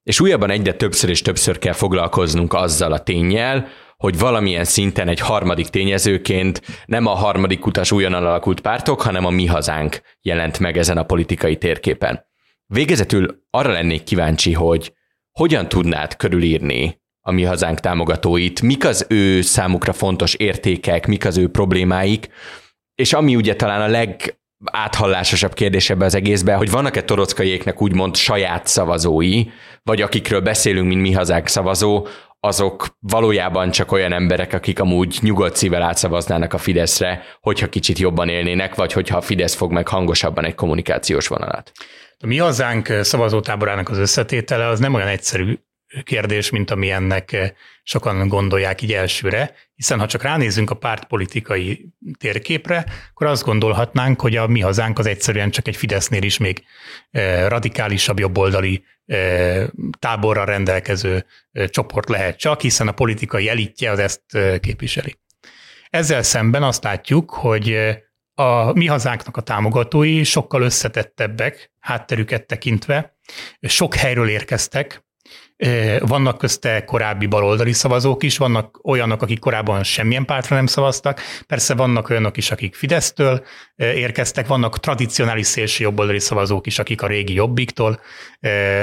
És újabban egyre többször és többször kell foglalkoznunk azzal a tényjel, hogy valamilyen szinten egy harmadik tényezőként nem a harmadik utas újonnan alakult pártok, hanem a mi hazánk jelent meg ezen a politikai térképen. Végezetül arra lennék kíváncsi, hogy hogyan tudnád körülírni a mi hazánk támogatóit, mik az ő számukra fontos értékek, mik az ő problémáik, és ami ugye talán a leg áthallásosabb kérdés ebbe az egészben, hogy vannak-e torockaiéknek úgymond saját szavazói, vagy akikről beszélünk, mint mi hazák szavazó, azok valójában csak olyan emberek, akik amúgy nyugodt szívvel átszavaznának a Fideszre, hogyha kicsit jobban élnének, vagy hogyha a Fidesz fog meg hangosabban egy kommunikációs vonalat. A mi hazánk szavazótáborának az összetétele az nem olyan egyszerű kérdés, mint ami ennek eh, sokan gondolják így elsőre, hiszen ha csak ránézünk a pártpolitikai térképre, akkor azt gondolhatnánk, hogy a mi hazánk az egyszerűen csak egy Fidesznél is még eh, radikálisabb jobboldali eh, táborra rendelkező csoport lehet csak, hiszen a politikai elitje az ezt képviseli. Ezzel szemben azt látjuk, hogy a mi hazánknak a támogatói sokkal összetettebbek, hátterüket tekintve, sok helyről érkeztek, vannak közte korábbi baloldali szavazók is, vannak olyanok, akik korábban semmilyen pártra nem szavaztak, persze vannak olyanok is, akik Fidesztől érkeztek, vannak tradicionális szélső jobboldali szavazók is, akik a régi jobbiktól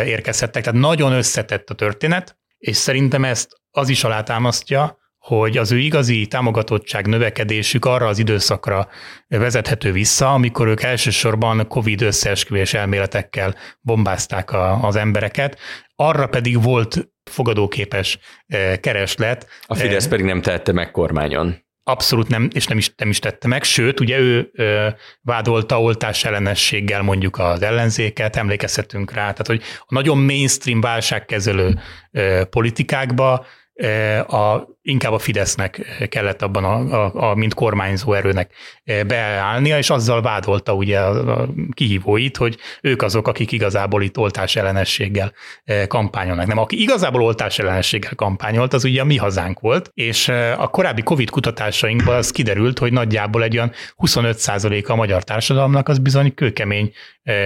érkezhettek, tehát nagyon összetett a történet, és szerintem ezt az is alátámasztja, hogy az ő igazi támogatottság növekedésük arra az időszakra vezethető vissza, amikor ők elsősorban COVID összeesküvés elméletekkel bombázták a, az embereket, arra pedig volt fogadóképes eh, kereslet. A Fidesz eh, pedig nem tehette meg kormányon. Abszolút nem, és nem is, nem is tette meg, sőt, ugye ő ö, vádolta oltás ellenességgel mondjuk az ellenzéket, emlékezhetünk rá, tehát hogy a nagyon mainstream válságkezelő ö, politikákba a, inkább a Fidesznek kellett abban, a, a, a, mint kormányzó erőnek beállnia, és azzal vádolta ugye a, kihívóit, hogy ők azok, akik igazából itt oltás ellenességgel kampányolnak. Nem, aki igazából oltás ellenességgel kampányolt, az ugye a mi hazánk volt, és a korábbi Covid kutatásainkban az kiderült, hogy nagyjából egy olyan 25 a magyar társadalomnak az bizony kőkemény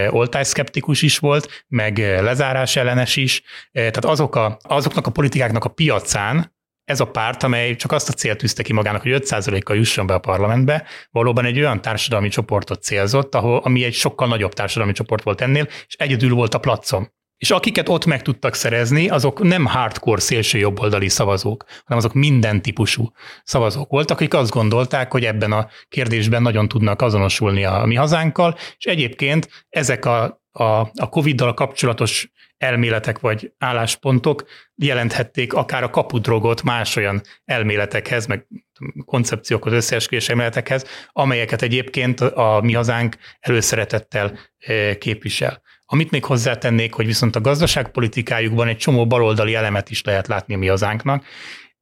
oltásszkeptikus is volt, meg lezárás ellenes is. Tehát azok a, azoknak a politikáknak a piacán, ez a párt, amely csak azt a célt tűzte ki magának, hogy 5%-kal jusson be a parlamentbe, valóban egy olyan társadalmi csoportot célzott, ahol, ami egy sokkal nagyobb társadalmi csoport volt ennél, és egyedül volt a placom. És akiket ott meg tudtak szerezni, azok nem hardcore szélső jobboldali szavazók, hanem azok minden típusú szavazók voltak, akik azt gondolták, hogy ebben a kérdésben nagyon tudnak azonosulni a mi hazánkkal, és egyébként ezek a, a, a Covid-dal kapcsolatos elméletek vagy álláspontok jelenthették akár a kapudrogot más olyan elméletekhez, meg koncepciókhoz, összeesküvés elméletekhez, amelyeket egyébként a mi hazánk előszeretettel eh, képvisel. Amit még hozzátennék, hogy viszont a gazdaságpolitikájukban egy csomó baloldali elemet is lehet látni mi hazánknak,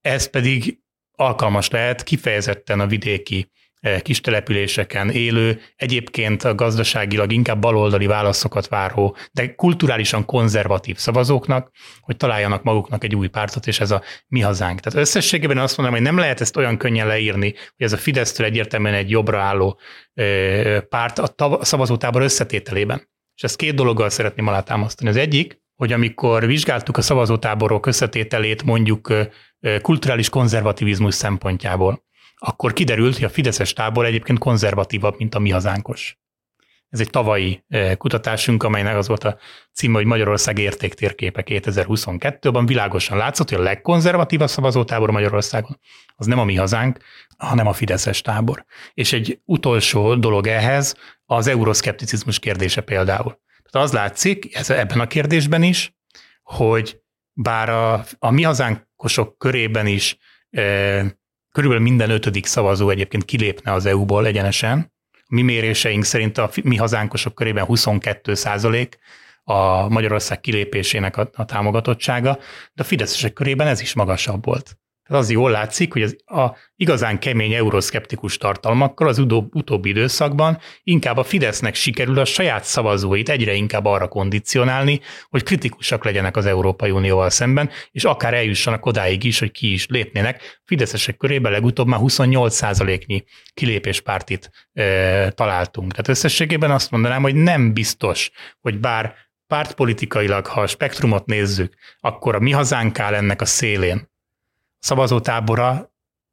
ez pedig alkalmas lehet kifejezetten a vidéki e, kis településeken élő, egyébként gazdaságilag inkább baloldali válaszokat váró, de kulturálisan konzervatív szavazóknak, hogy találjanak maguknak egy új pártot, és ez a mi hazánk. Tehát összességében azt mondom, hogy nem lehet ezt olyan könnyen leírni, hogy ez a Fidesztől egyértelműen egy jobbra álló e, párt a szavazótábor összetételében. És ezt két dologgal szeretném alátámasztani. Az egyik, hogy amikor vizsgáltuk a szavazótáborok összetételét mondjuk kulturális konzervativizmus szempontjából, akkor kiderült, hogy a Fideszes tábor egyébként konzervatívabb, mint a mi hazánkos. Ez egy tavalyi kutatásunk, amelynek az volt a címe, hogy Magyarország értéktérképe 2022-ben. Világosan látszott, hogy a legkonzervatívabb szavazótábor Magyarországon az nem a mi hazánk, hanem a Fideszes tábor. És egy utolsó dolog ehhez az euroszkepticizmus kérdése például. Tehát az látszik ez, ebben a kérdésben is, hogy bár a, a mi hazánkosok körében is e, körülbelül minden ötödik szavazó egyébként kilépne az EU-ból egyenesen, mi méréseink szerint a mi hazánkosok körében 22 százalék a Magyarország kilépésének a, a támogatottsága, de a fideszesek körében ez is magasabb volt. Tehát az jól látszik, hogy az, a igazán kemény euroszkeptikus tartalmakkal az udó, utóbbi időszakban inkább a Fidesznek sikerül a saját szavazóit egyre inkább arra kondicionálni, hogy kritikusak legyenek az Európai Unióval szemben, és akár eljussanak odáig is, hogy ki is lépnének. Fideszesek körében legutóbb már 28%-nyi kilépéspártit e, találtunk. Tehát összességében azt mondanám, hogy nem biztos, hogy bár pártpolitikailag, ha a spektrumot nézzük, akkor a mi hazánk áll ennek a szélén, szavazótábora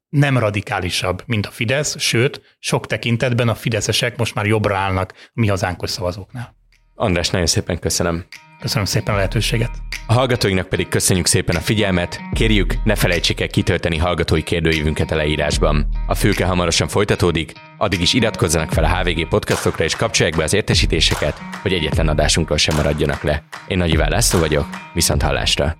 nem radikálisabb, mint a Fidesz, sőt, sok tekintetben a fideszesek most már jobbra állnak a mi hazánkos szavazóknál. András, nagyon szépen köszönöm. Köszönöm szépen a lehetőséget. A hallgatóinknak pedig köszönjük szépen a figyelmet, kérjük, ne felejtsék el kitölteni hallgatói kérdőívünket a leírásban. A fülke hamarosan folytatódik, addig is iratkozzanak fel a HVG podcastokra és kapcsolják be az értesítéseket, hogy egyetlen adásunkról sem maradjanak le. Én Nagy Iván László vagyok, viszont hallásra!